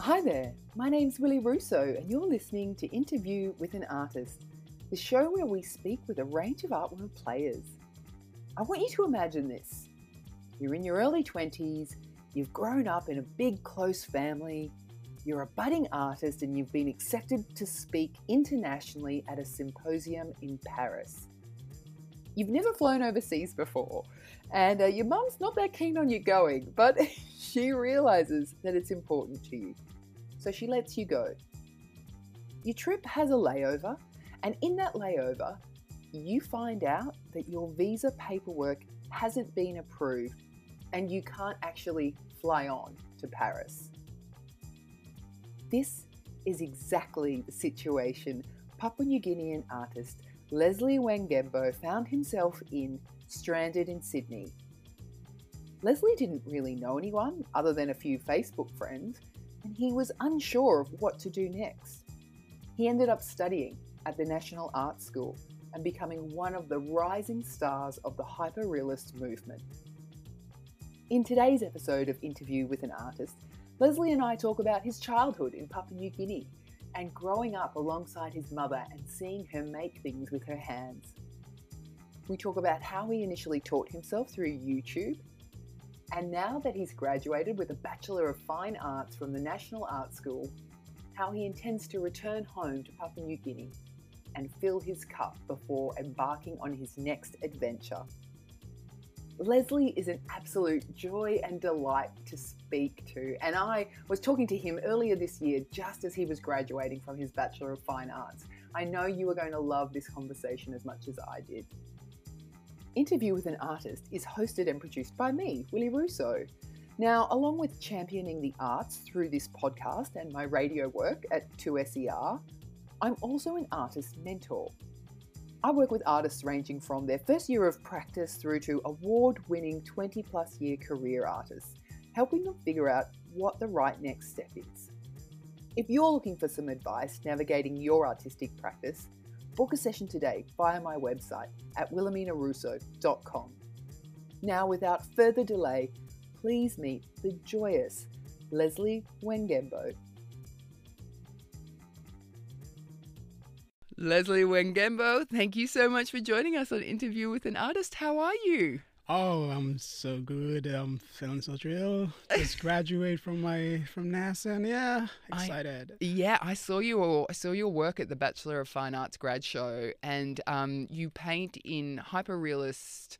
Hi there, my name's Willie Russo, and you're listening to Interview with an Artist, the show where we speak with a range of art world players. I want you to imagine this. You're in your early 20s, you've grown up in a big, close family, you're a budding artist, and you've been accepted to speak internationally at a symposium in Paris. You've never flown overseas before, and uh, your mum's not that keen on you going, but she realizes that it's important to you. So she lets you go. Your trip has a layover, and in that layover, you find out that your visa paperwork hasn't been approved and you can't actually fly on to Paris. This is exactly the situation Papua New Guinean artist Leslie Wangembo found himself in stranded in Sydney. Leslie didn't really know anyone other than a few Facebook friends, and he was unsure of what to do next. He ended up studying at the National Art School and becoming one of the rising stars of the hyperrealist movement. In today's episode of Interview with an Artist, Leslie and I talk about his childhood in Papua New Guinea and growing up alongside his mother and seeing her make things with her hands. We talk about how he initially taught himself through YouTube, and now that he's graduated with a Bachelor of Fine Arts from the National Art School, how he intends to return home to Papua New Guinea and fill his cup before embarking on his next adventure. Leslie is an absolute joy and delight to speak to, and I was talking to him earlier this year just as he was graduating from his Bachelor of Fine Arts. I know you are going to love this conversation as much as I did. Interview with an Artist is hosted and produced by me, Willie Russo. Now, along with championing the arts through this podcast and my radio work at 2SER, I'm also an artist mentor. I work with artists ranging from their first year of practice through to award winning 20 plus year career artists, helping them figure out what the right next step is. If you're looking for some advice navigating your artistic practice, book a session today via my website at wilhelminarusso.com. Now, without further delay, please meet the joyous Leslie Wangembo. Leslie Wangembo, thank you so much for joining us on Interview with an Artist. How are you? Oh, I'm so good. I'm feeling so thrilled. Just graduate from my from NASA, and yeah, excited. I, yeah, I saw your I saw your work at the Bachelor of Fine Arts grad show, and um, you paint in hyperrealist,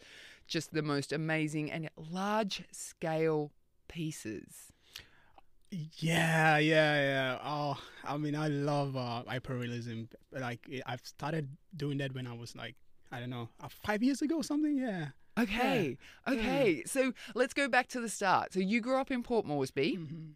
just the most amazing and large scale pieces. Yeah, yeah, yeah. Oh, I mean, I love uh, hyperrealism. Like, I've started doing that when I was like, I don't know, uh, five years ago or something. Yeah. Okay, yeah. okay. Yeah. So let's go back to the start. So you grew up in Port Moresby. Mm-hmm.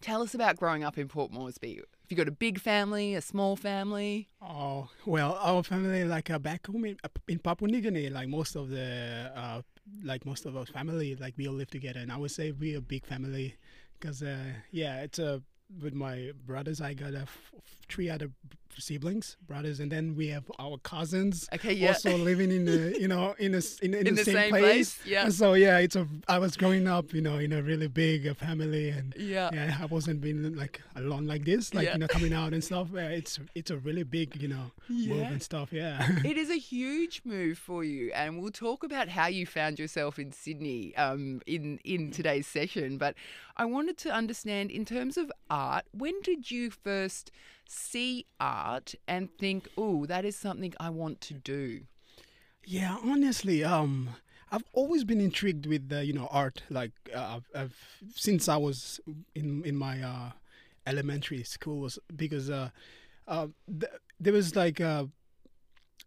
Tell us about growing up in Port Moresby. Have you got a big family, a small family? Oh, well, our family, like uh, back home in, in Papua New Guinea, like most of the, uh, like most of our family, like we all live together. And I would say we're a big family because uh, yeah, it's a with my brothers. I got a f- three other siblings, brothers, and then we have our cousins. Okay, yeah. Also living in the you know in a in, in, in the, the, same, same place. place. Yeah. And so yeah, it's a. I was growing up, you know, in a really big uh, family, and yeah, yeah, I wasn't being like alone like this, like yeah. you know, coming out and stuff. Yeah, it's it's a really big, you know, yeah. move and stuff. Yeah. it is a huge move for you, and we'll talk about how you found yourself in Sydney um, in in today's session. But I wanted to understand in terms of art, when did you first see art and think, "Oh, that is something I want to do"? Yeah, honestly, um, I've always been intrigued with the, you know art. Like uh, I've, since I was in in my uh, elementary school was because uh, uh, th- there was like uh,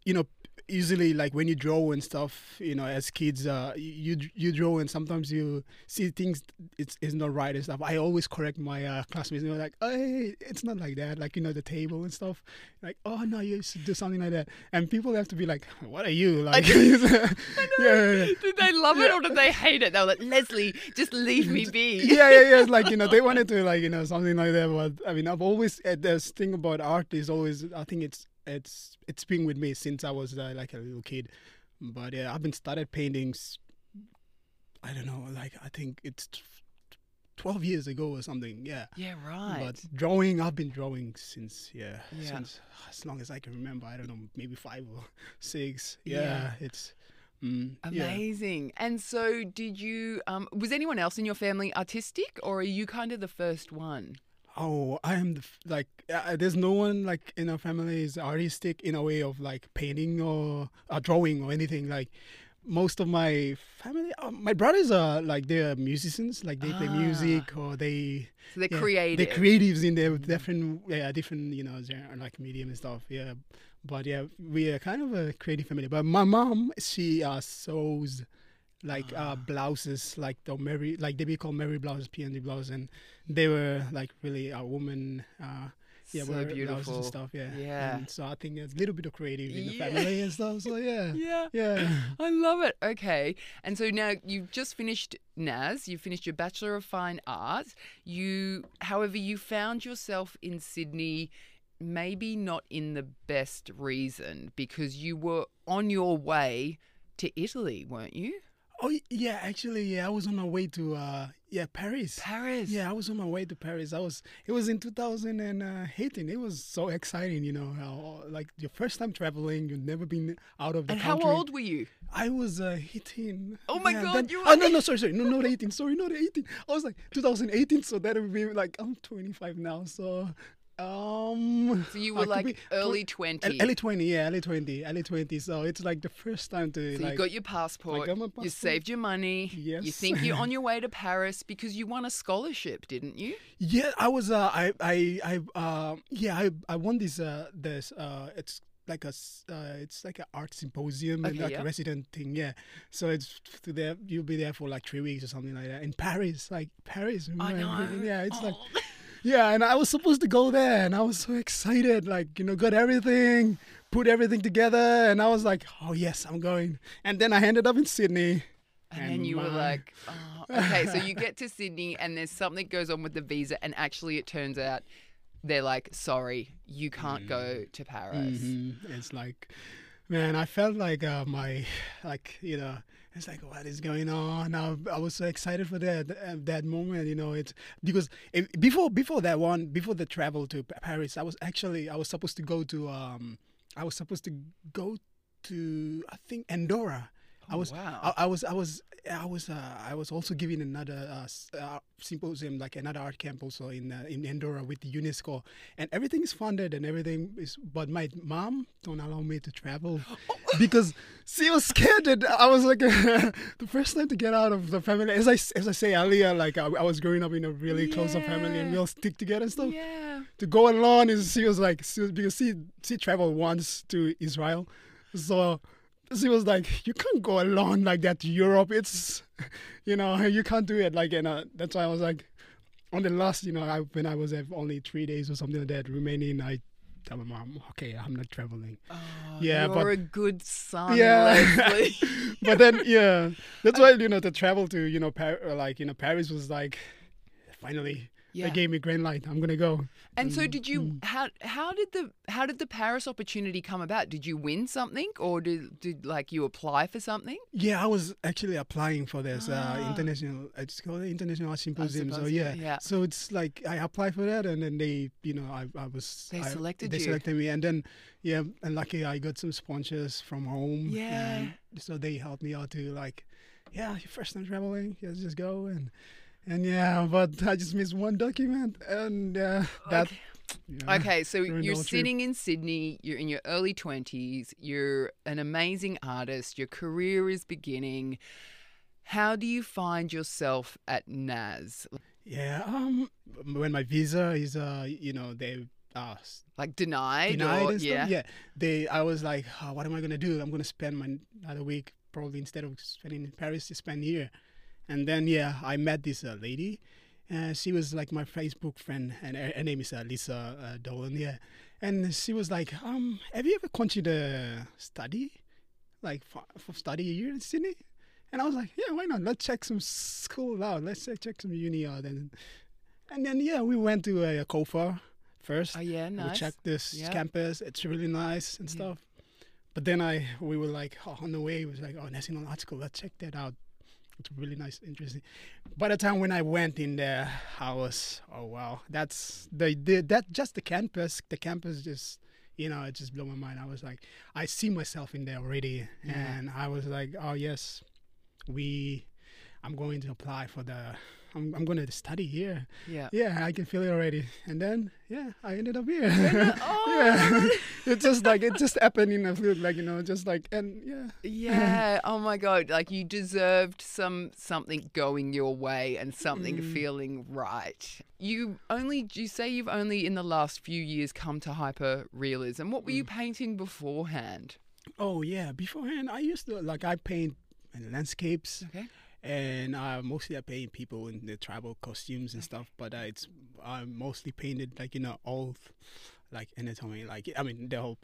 you know easily like when you draw and stuff you know as kids uh you you draw and sometimes you see things it's, it's not right and stuff. I always correct my uh, classmates. You know like hey it's not like that. Like you know the table and stuff. Like oh no you should do something like that. And people have to be like what are you? Like yeah, yeah, yeah, did they love it or did they hate it? They were like leslie just leave me be. Yeah yeah yeah. It's like you know they wanted to like you know something like that but i mean i've always uh, this thing about art is always i think it's it's it's been with me since I was uh, like a little kid. But yeah, I've been started paintings. I don't know, like I think it's 12 years ago or something. Yeah. Yeah, right. But drawing, I've been drawing since yeah, Yeah. since as long as I can remember. I don't know, maybe five or six. Yeah. Yeah, it's mm, yeah. Amazing. And so, did you? Um, was anyone else in your family artistic, or are you kind of the first one? Oh, I am the, f- like uh, there's no one like in our family is artistic in a way of like painting or uh, drawing or anything like. Most of my family, uh, my brothers are like they're musicians, like they play Ah. music or they So they're yeah, creative. They're creatives in their different, yeah, different, you know, genre, like medium and stuff. Yeah, but yeah, we are kind of a creative family. But my mom, she uh, sews like Ah. uh, blouses, like the meri, like they be called meri blouses, PNG blouses, and they were like really a woman. Uh, yeah, so beautiful. and stuff. Yeah, Yeah. And so I think there's a little bit of creative in the family and stuff. So yeah, Yeah. yeah. I love it. Okay. And so now you've just finished NAS, you've finished your Bachelor of Fine Arts. You however you found yourself in Sydney maybe not in the best reason because you were on your way to Italy, weren't you? Oh yeah, actually, yeah, I was on my way to uh, yeah, Paris. Paris. Yeah, I was on my way to Paris. I was. It was in 2018. It was so exciting, you know. How, like your first time traveling, you've never been out of the And how old were you? I was uh, 18. Oh my Yeah, God, then- you Oh no, no, sorry, sorry, no, not 18. Sorry, not 18. I was like 2018, so that would be like I'm 25 now. So, um. So you were could like be- early 20. Early 20, yeah, early 20, early 20. So it's like the first time to So like. you got your passport, I got my you saved your money. Yes. You think you're on your way to Paris because you won a scholarship, didn't you? Yeah, I was. Uh, I, I, I. Uh, yeah, I, I won this. Uh, this. Uh, it's like a Uh, it's like an art symposium and Okay, like yeah. a resident thing. Yeah. So it's to there. You'll be there for like three weeks or something like that in Paris. Like Paris. I know. Yeah, it's like. Yeah, and I was supposed to go there, and I was so excited. Like you know, got everything, put everything together, and I was like, oh yes, I'm going. And then I ended up in Sydney. And, then And you were like, oh. okay, so you get to Sydney and there's something goes on with the visa, and actually it turns out they're like, sorry, you can't go to Paris. Mhm. It's like, man, I felt like uh, my, like you know, it's like what is going on? I, I was so excited for that uh, that moment, you know. It's because it, before before that one, before the travel to Paris, I was actually I was supposed to go to um, I was supposed to go to I think Andorra. I Oh, was wow. I, I was I was I was uh, I was also giving another uh, uh, symposium like another art camp also in uh, in Andorra with the UNESCO. And everything is funded and everything is but my mom don't allow me to travel because she was scared that I was like the first time to get out of the family. As I as I say earlier like I, I was growing up in a really close family and we all stick together and stuff. Yeah. to go alone is she was like she was, because she she traveled once to Israel, so she was like you can't go alone like that to Europe. It's you know you can't do it like and uh, that's why I was like on the last you know I, when I was only three days or something like that remaining I. Tell my mom, okay, I'm not traveling. Oh, Yeah, you're but- a good son, Yeah. But then, yeah, that's why you know to travel to you know Par- like you know Paris was like finally yeah. they gave me green light. I'm gonna go. And so, Mm, did you? How how did the how did the Paris opportunity come about? Did you win something, or did did like you apply for something? Yeah, I was actually applying for this Ah. uh, international. It's called the international art symposium. So yeah. yeah. so it's like I applied for that, and then they, you know, I, I was They I- selected they you. selected me, and then yeah, and lucky I got some sponsors from home. Yeah. and so they helped me out to like, yeah, your first time traveling, yes, just go and. And yeah, but I just missed one document, and uh, that. Okay. yeah. Okay, so you're whole trip. sitting in Sydney, you're in your early 20s, you're an amazing artist, your career is beginning. How do you find yourself at NAS? Yeah. Um. When my visa is uh, you know, they uh Like denied? denied or, yeah. Yeah. They, I was like, oh, what am I gonna do? I'm gonna spend my another week probably instead of spending in Paris to spend here. And then yeah, I met this uh, lady. Uh, she was like my Facebook friend, and her, her name is uh, Lisa uh, Dolan. Yeah, and she was like, um, have you ever considered study, like for, for study here in Sydney? And I was like, yeah, why not? Let's check some school out. Let's check check some uni out, and and then yeah, we went to uh, COFA first. Oh, yeah, nice. We checked this campus. It's really nice and Yeah. stuff. But then I we were like oh, on the way. It was like oh National Art School. Let's check that out. It's really nice, interesting. By the time when I went in there, I was, oh wow, that's the, the that just the campus. The campus just, you know, it just blew my mind. I was like, I see myself in there already, Yeah. and I was like, oh yes, we, I'm going to apply for the. I'm, I'm going to study here. Yeah. Yeah, I can feel it already. And then, yeah, I ended up here. Oh. yeah, it just like it just happened in a fluke, like you know, just like and yeah. Yeah. Oh my god. Like you deserved some something going your way and something Mm. feeling right. You only you say you've only in the last few years come to hyper realism. What were you Mm. painting beforehand? Oh yeah, beforehand I used to like I paint landscapes Okay. And uh, mostly I paint people in the tribal costumes and stuff. But uh, it's I mostly painted like you know old like anatomy, like I mean the whole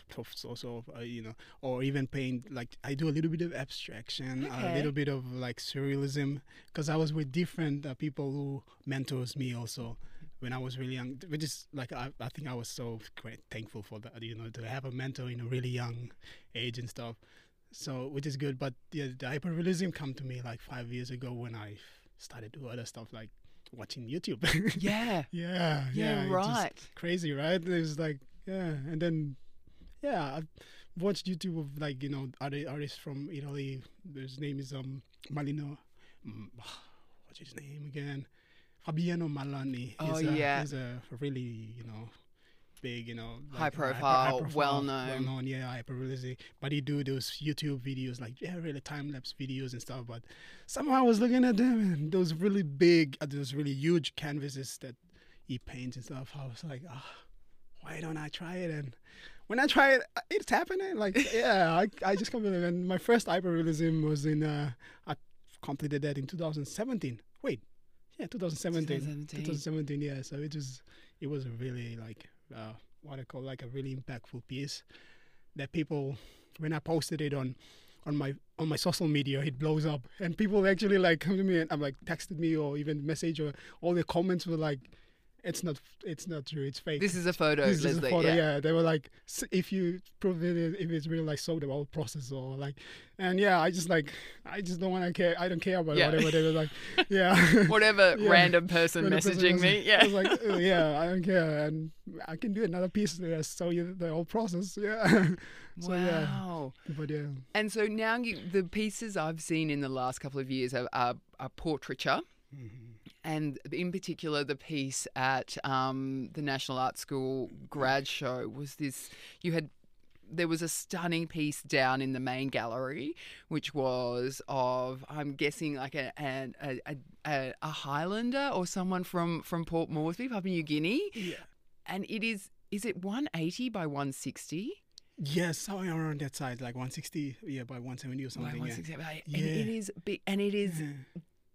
also uh, you know, or even paint like I do a little bit of abstraction, a little bit of like surrealism, because I was with different uh, people who mentors me also when I was really young, which is like I, I think I was so great, thankful for that, you know, to have a mentor in a really young age and stuff. So which is good, but yeah, the hyperrealism come to me like five years ago when I started to do other stuff like watching YouTube. Yeah. yeah, Yeah, it's just right. crazy, right? It was like yeah, and then yeah, I've watched YouTube of like you know other artists from Italy. His name is um Malino. mm, What's his name again? Fabiano Millani. Oh, a, yeah. he's a really you know big you know High like, hyper- profile, profile, well-known. well known yeah hyper realistic but he do those youtube videos like yeah really time lapse videos and stuff but somehow i was looking at them and those really big uh, those really huge canvases that he paints and stuff i was like ah why don't i try it and when i try it uh, it's happening like yeah i, I just can't believe it. and my first hyperrealism was in uh i completed that in 2017 wait yeah 2017 2017. 2017 yeah so it was it was really like uh, what I call like a really impactful piece that people when I posted it on on my on my social media it blows up. And people actually like come to me and I'm like texted me or even message or all the comments were like it's not it's not true it's fake This is a photo, this is a photo, yeah. yeah. They were like, if you prove it, if it's real, like, so the whole process or like, and yeah, I just like, I just don't want to care. I don't care about Yeah. whatever they were like, yeah. Whatever Yeah. random person When the person messaging was- me. I Yeah. was like, "Oh, yeah, I don't care, and I can do another piece to uh, show you the whole process. Yeah. so yeah, wow. but yeah. And so now you, the pieces I've seen in the last couple of years are, are, are portraiture. Mm-hmm. And in particular, the piece at um, the National Art School grad show was this. You had there was a stunning piece down in the main gallery, which was of I'm guessing like a a, a, a, a Highlander or someone from from Port Moresby, Papua New Guinea, Yeah. and it is is it 180 by 160? Yes, somewhere around that size, like 160, yeah, by 170 or By something. yeah. 160, and Yeah. it is big, and it is Yeah.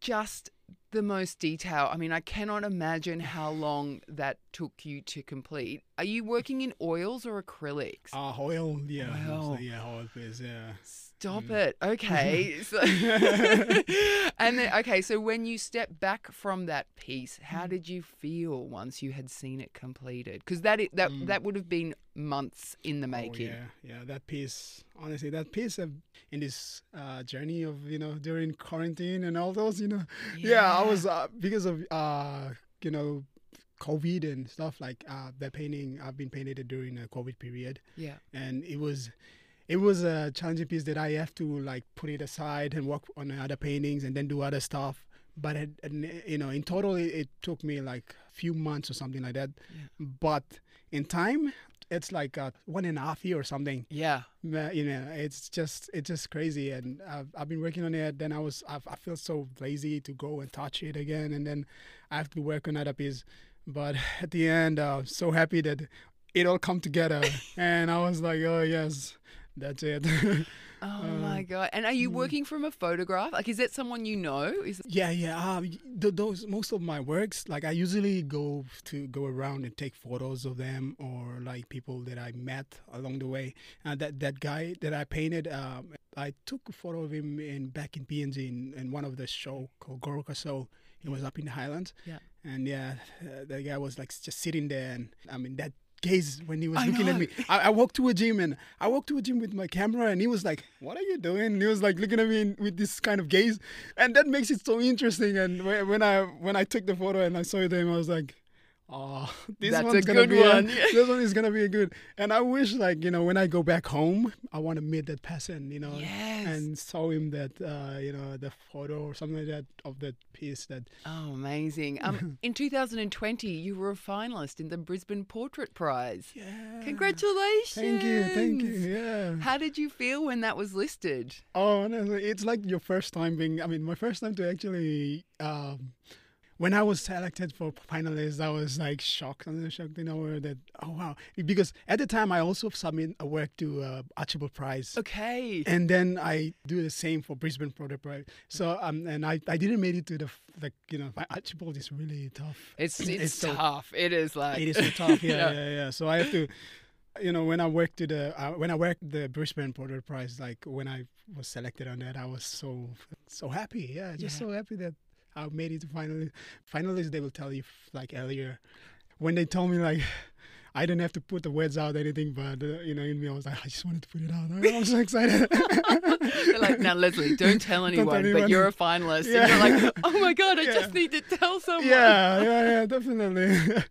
just the most detail. I mean, I cannot imagine how long that took you to complete. Are you working in oils or acrylics? Uh, oil, yeah, Wow. yeah, oil yeah. Stop Mm. it. Okay. So, and then, okay, so when you step back from that piece, how Mm. did you feel once you had seen it completed? Because that that Mm. that would have been months in the Oh, making. yeah, yeah, that piece. Honestly, that piece of, in this uh, journey of you know during quarantine and all those, you know, yeah, I was uh, because of uh, you know COVID and stuff like uh, that painting. I've been painted during the COVID period, Yeah. and it was. It was a challenging piece that I have to like put it aside and work on other paintings and then do other stuff. But it, you know, in total, it, it took me like a few months or something like that. But in time, it's like uh, one and a half year or something. Yeah. You know, it's just it's just crazy, and I've, I've been working on it. Then I was I've, I feel so lazy to go and touch it again, and then I have to work on other piece. But at the end, I'm uh, so happy that it all come together, and I was like, oh yes, that's it. Oh Uh, my god! And are you mm. working from a photograph? Like, is that someone you know? Is Yeah, yeah. Uh, th- those most of my works, like I usually go to go around and take photos of them or like people that I met along the way. Uh, that that guy that I painted, um, I took a photo of him in back in PNG in, in one of the show called Goroka Show. He was up in the Highlands. Yeah. And yeah, uh, that guy was like just sitting there, and I mean that gaze when he was I looking at me. I, I walked to a gym and I walked to a gym with my camera and he was like, "What are you doing?" And he was like looking at me in, with this kind of gaze, and that makes it so interesting. And when when I when I took the photo and I saw it, him, I was like. Oh, this That's a one's gonna good be a- one. this one is gonna be a good. And I wish, like you know, when I go back home, I want to meet that person, you know, Yes. and show him that, uh, you know, the photo or something like that of that piece. That Oh, amazing. Um, in 2020, you were a finalist in the Brisbane Portrait Prize. yeah. Congratulations. Thank you, thank you. Yeah. How did you feel when that was listed? Oh, no, it's like your first time being. I mean, my first time to actually. Um, when I was selected for finalists, I was like shocked and shocked, you know, that oh wow, because at the time I also submit a work to uh, Archibald Prize. Okay. And then I do the same for Brisbane Portrait Prize. So um, and I, I didn't make it to the like you know Archibald is really tough. It's it's, It's so- tough. It is like It is so tough. Yeah, Yeah. yeah, yeah, So I have to, you know, when I worked to the uh, when I worked the Brisbane Portrait Prize, like when I was selected on that, I was so so happy. Yeah, just Yeah. so happy that I made it to finalist. Finalists, they will tell you like earlier when they told me like. I didn't have to put the words out or anything, but uh, you know, in me, I was like, I just wanted to put it out. I was so excited. They're like, now Leslie, don't tell anyone, but anyone." you're a finalist. Yeah. And you're like, oh my god, I Yeah. just need to tell someone. yeah, yeah, yeah, definitely.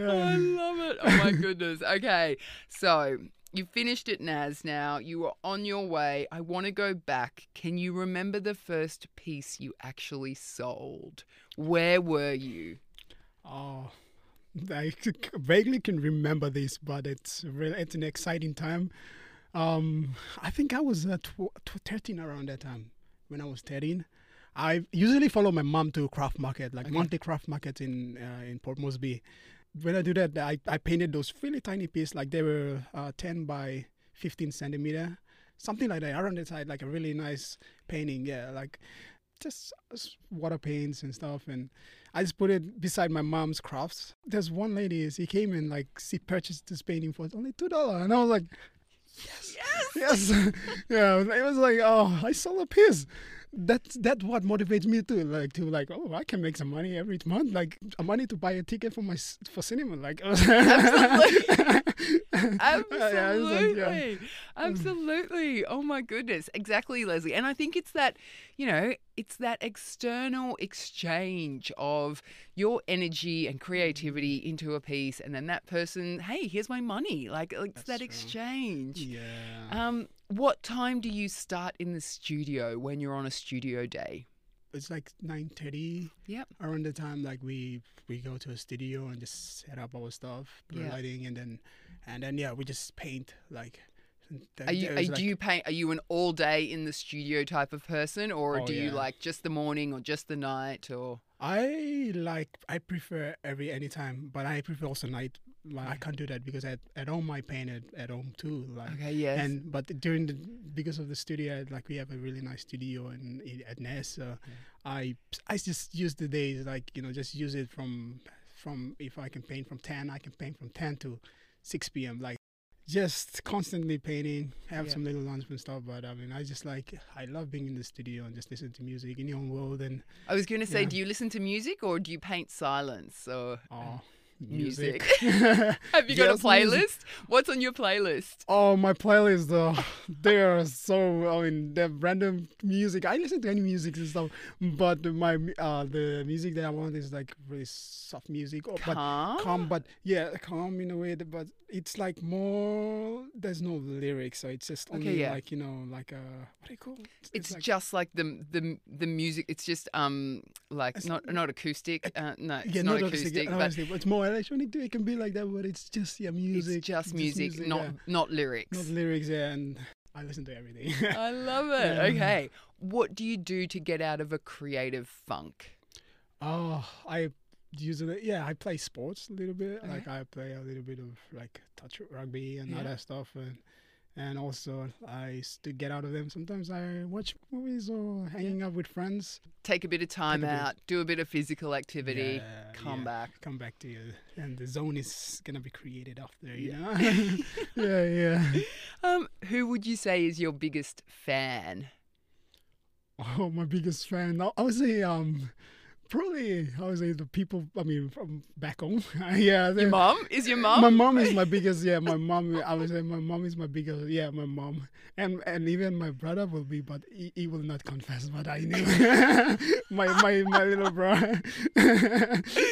Oh, I love it. Oh my goodness. Okay, so you finished at NAS now. You were on your way. I want to go back. Can you remember the first piece you actually sold? Where were you? Oh, I vaguely can remember this, but it's really, it's an exciting time. Um, I think I was uh, tw- tw- 13 around that time when I was 13. I usually follow my mom to craft market, like Okay. monthly craft market in uh, in Port Moresby. When I do that, I, I painted those really tiny pieces, like they were uh, 10 by 15 centimeter, something like that, around the side, like a really nice painting. Yeah, like just water paints and stuff. And I just put it beside my mom's crafts. There's one lady, she came in, like, she purchased this painting for only $2. And I was like, yes, yes, yes. yeah, it was like, oh, I sold a piece. That's that's what motivates me to like to like oh I can make some money every month like money to buy a ticket for my for cinema like Absolutely. Yeah, like, yeah. Absolutely. Absolutely. Oh my goodness. Exactly, Leslie. And I think it's that, you know, it's that external exchange of your energy and creativity into a piece and then that person, hey, here's my money. Like it's That's that true. exchange. yeah Um, what time do you start in the studio when you're on a studio day? it's like 9:30 Yep. around the time like we we go to a studio and just set up our stuff Yeah. lighting and then and then yeah we just paint like Are you, are, like- do you paint? Are you an all day in the studio type of person, or Oh, do you yeah. like just the morning or just the night? Or I like I prefer every anytime, but I prefer also night. Like, I can't do that because at, at home I paint at, at home too. Like okay, yes, and but during the because of the studio, like we have a really nice studio in at Ness. So I I just use the days like you know just use it from from if I can paint from ten, I can paint from ten to six p.m. Like just constantly painting, have Yeah. some little lunch and stuff. But I mean, I just like I love being in the studio and just listen to music in your own world and I was going to say, yeah. do you listen to music or do you paint silence or oh ah. um, Music. music. have you got a Yes, music. playlist? What's on your playlist? Oh, my playlist, uh, they are so, I mean, they're random music. I listen to any music and stuff, but my, uh, the music that I want is like really soft music. Or, but Calm. calm, but yeah, calm in a way, that, but it's like more, there's no lyrics, so it's just Okay, only yeah. like, you know, like, uh, what do you call it? It's like, just like the the the music. It's just um like It's- not not acoustic. Uh, no, it's yeah, not not acoustic, acoustic, but it's more electronic too. It can be like that, but it's just, yeah, music. it's just music, not yeah. not lyrics. Not lyrics, yeah, and I listen to everything. I love it. Yeah. Okay, what do you do to get out of a creative funk? Oh, I usually yeah, I play sports a little bit. Okay. Like I play a little bit of like touch rugby and all that stuff, and and also I used to get out of them. Sometimes I watch movies or hanging out with friends. Take a bit of time bit. out, do a bit of physical activity, Yeah, come yeah. back. Come back to you, and the zone is gonna be created after. You Yeah. know, yeah, yeah. Um, who would you say is your biggest fan? Oh, my biggest fan. I I would say um, probably I would say the people. I mean, from back home. yeah, Your mom is your mom. My mom is my biggest. Yeah, my mom. I would say my mom is my biggest. Yeah, my mom, and and even my brother will be, but he, he will not confess. But I knew my my my little brother.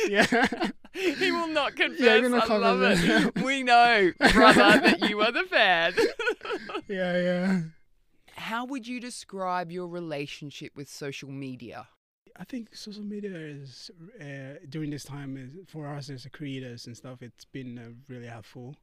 yeah. he will not confess. Yeah, I love confess. it. We know, brother, that you are the fan. Yeah, yeah. How would you describe your relationship with social media? I think social media is uh, during this time is for us as creators and stuff. It's been uh, really helpful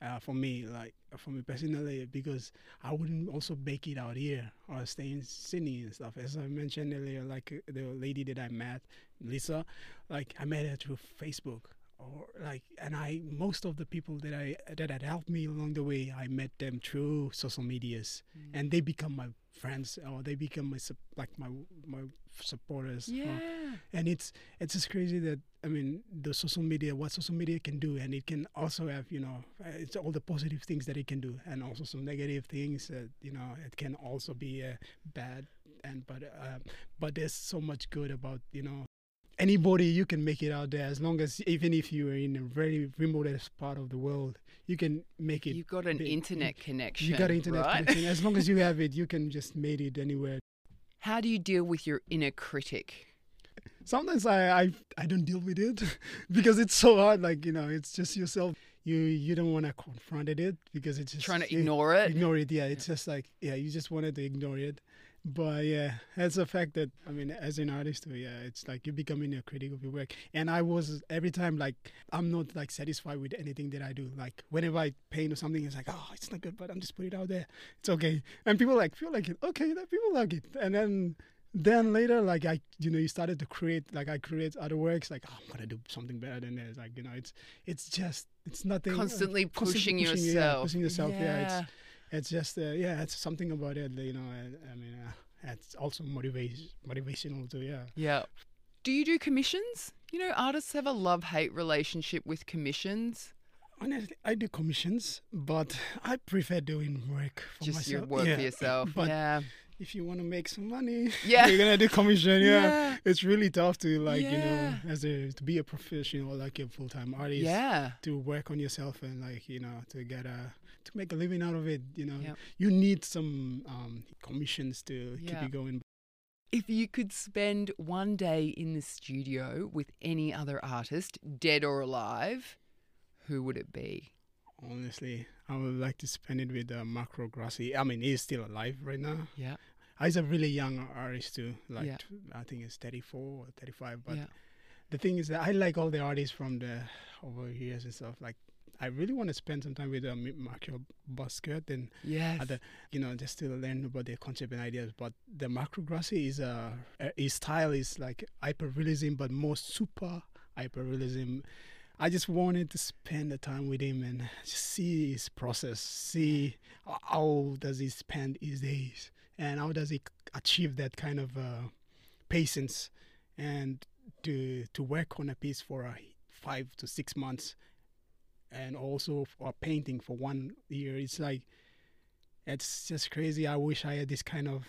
uh, for me, like for me personally, because I wouldn't also make it out here or stay in Sydney and stuff. As I mentioned earlier, like the lady that I met, Lisa, like I met her through Facebook. Or like, and I most of the people that I that had helped me along the way, I met them through social medias, and they become my friends or they become my like my my supporters. or- Yeah. and it's it's just crazy that I mean the social media, what social media can do, and it can also have you know uh, it's all the positive things that it can do, and also some negative things that you know it can also be uh, bad, and but uh, but there's so much good about you know anybody you can make it out there as long as even if you are in a very remotest part of the world, you can make it. You've got an big. internet connection. You got internet right? connection. As long as you have it, you can just make it anywhere. How do you deal with your inner critic? sometimes I, I I don't deal with it because it's so hard. Like you know, it's just yourself. You you don't want to confront it because it's just Trying to ignore it? Ignore it. Yeah, it's just like yeah, you just wanted to ignore it. But yeah, that's a fact that I mean, as an artist, yeah, it's like you're becoming a critic of your work. And I was every time like I'm not like satisfied with anything that I do. Like whenever I paint or something, it's like oh, it's not good, but I'm just put it out there. It's okay, and people like feel like it. Okay, that people like it, and then then later like i you know you started to create like i create other works like oh, i'm gonna do something better than this like you know it's it's just it's nothing uh, Constantly pushing yeah, yourself. pushing yourself yeah, Yeah. it's it's just uh, yeah it's something about it you know i, I mean uh, it's also motivation motivational too yeah Yeah. Do you do commissions? You know, artists have a love hate relationship with commissions. honestly i do commissions but i prefer doing work for Just myself your work yeah. for yourself. but yeah. If you want to make some money Yeah. you're gonna do commission yeah. Yeah. it's really tough to like you know as a to be a professional like a full-time artist Yeah. to work on yourself and like you know to get a to make a living out of it you know Yep. you need some um commissions to keep Yeah. you going If you could spend one day in the studio with any other artist, dead or alive, who would it be? Honestly i would like to spend it with uh, Marco Grassi i mean he's still alive right now Yeah. he's a really young artist too like Yeah. i think he's 34 or 35 but yeah. the thing is that I like all the artists from the over years and stuff. Like I really want to spend some time with um, Marco Buskert and Yes. other, you know, just to learn about their concept and ideas. But the Marco Grassi is a uh, his style is like hyperrealism, but more super hyperrealism. I just wanted to spend the time with him and just see his process, see how- does he spend his days, and how does he achieve that kind of uh, patience and to to work on a piece for uh, five to six months and also for painting for one year. It's like it's just crazy. I wish i had this kind of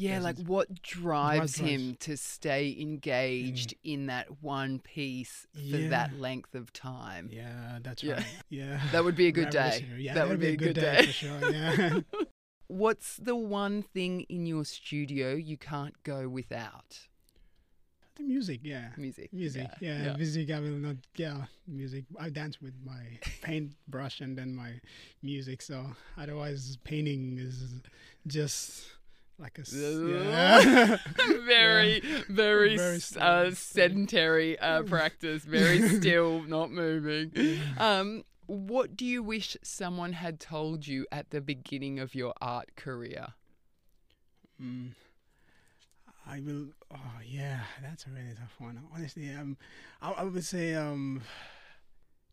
yeah, like what drives drives- him to stay mm. engaged in that one piece for Yeah. that length of time? yeah that's Yeah. right yeah That would be a good day. Yeah that would that'd be a good day. for sure yeah What's the one thing in your studio you can't go without? the music yeah Music. music yeah, music i will not yeah music i dance with my paintbrush and then my music so otherwise painting is just like a yeah. very, very, Very uh, sedentary uh, practice. Very still, not moving. Um, what do you wish someone had told you at the beginning of your art career? Mm. I will. Oh yeah, that's a really tough one. Honestly, um, I, I would say um,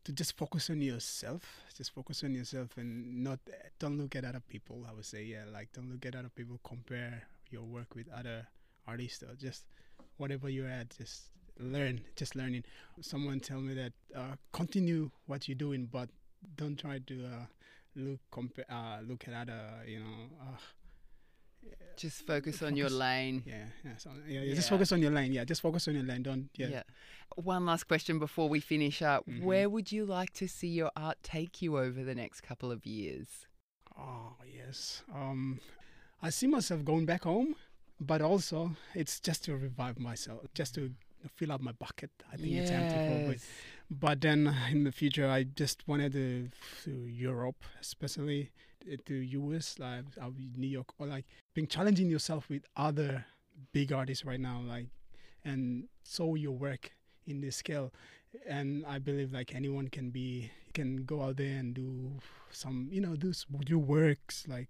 to just focus on yourself. Just focus on yourself and not don't look at other people. I would say yeah, like don't look at other people. Compare your work with other artists or just whatever you're at. Just learn. Just learning. Someone tell me that uh, continue what you're doing, but don't try to uh, look compare uh, look at other you know. Just focus on your Focus. lane. Yeah, yeah, so, yeah, yeah. Just focus on your lane. Yeah, just focus on your lane. Don't yeah. Yeah. One last question before we finish up. Mhm. Where would you like to see your art take you over the next couple of years? Oh yes. Um, I see myself going back home, but also it's just to revive myself, just to fill up my bucket. I think it's empty for a bit. Yes. But then in the future, I just wanted to to Europe, especially to US, like I'll be New York, or like being challenging yourself with other big artists right now, like and show your work in this scale. And I believe like anyone can be can go out there and do some, you know, do do works like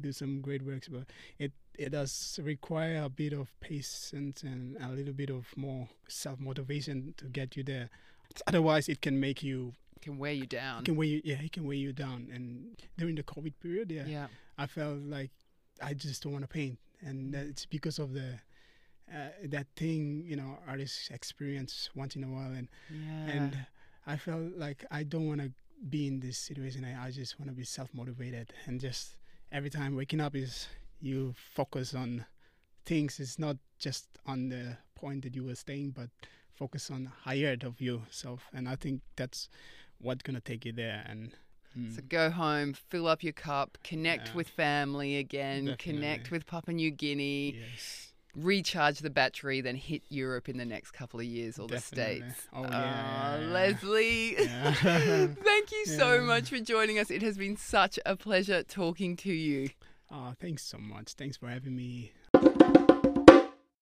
do some great works, but it it does require a bit of patience and a little bit of more self motivation to get you there. Otherwise, it can make you Can wear you down. it can weigh you, yeah it can weigh you down. And during the COVID period, yeah, yeah. I felt like I just don't want to paint, and it's because of the uh, that thing you know artists experience once in a while, and Yeah. and I felt like I don't want to be in this situation. I, I just want to be self motivated and just every time waking up is you focus on things. It's not just on the point that you were staying, but focus on higher of yourself. And I think that's what's gonna take you there. And mm, So go home, fill up your cup, connect Yeah. with family again, connect with Papua New Guinea, yes, recharge the battery, then hit Europe in the next couple of years or Definitely. the States. Oh, Ah, yeah. Leslie. Thank you so much for joining us. It has been such a pleasure talking to you. oh, thanks so much. Thanks for having me.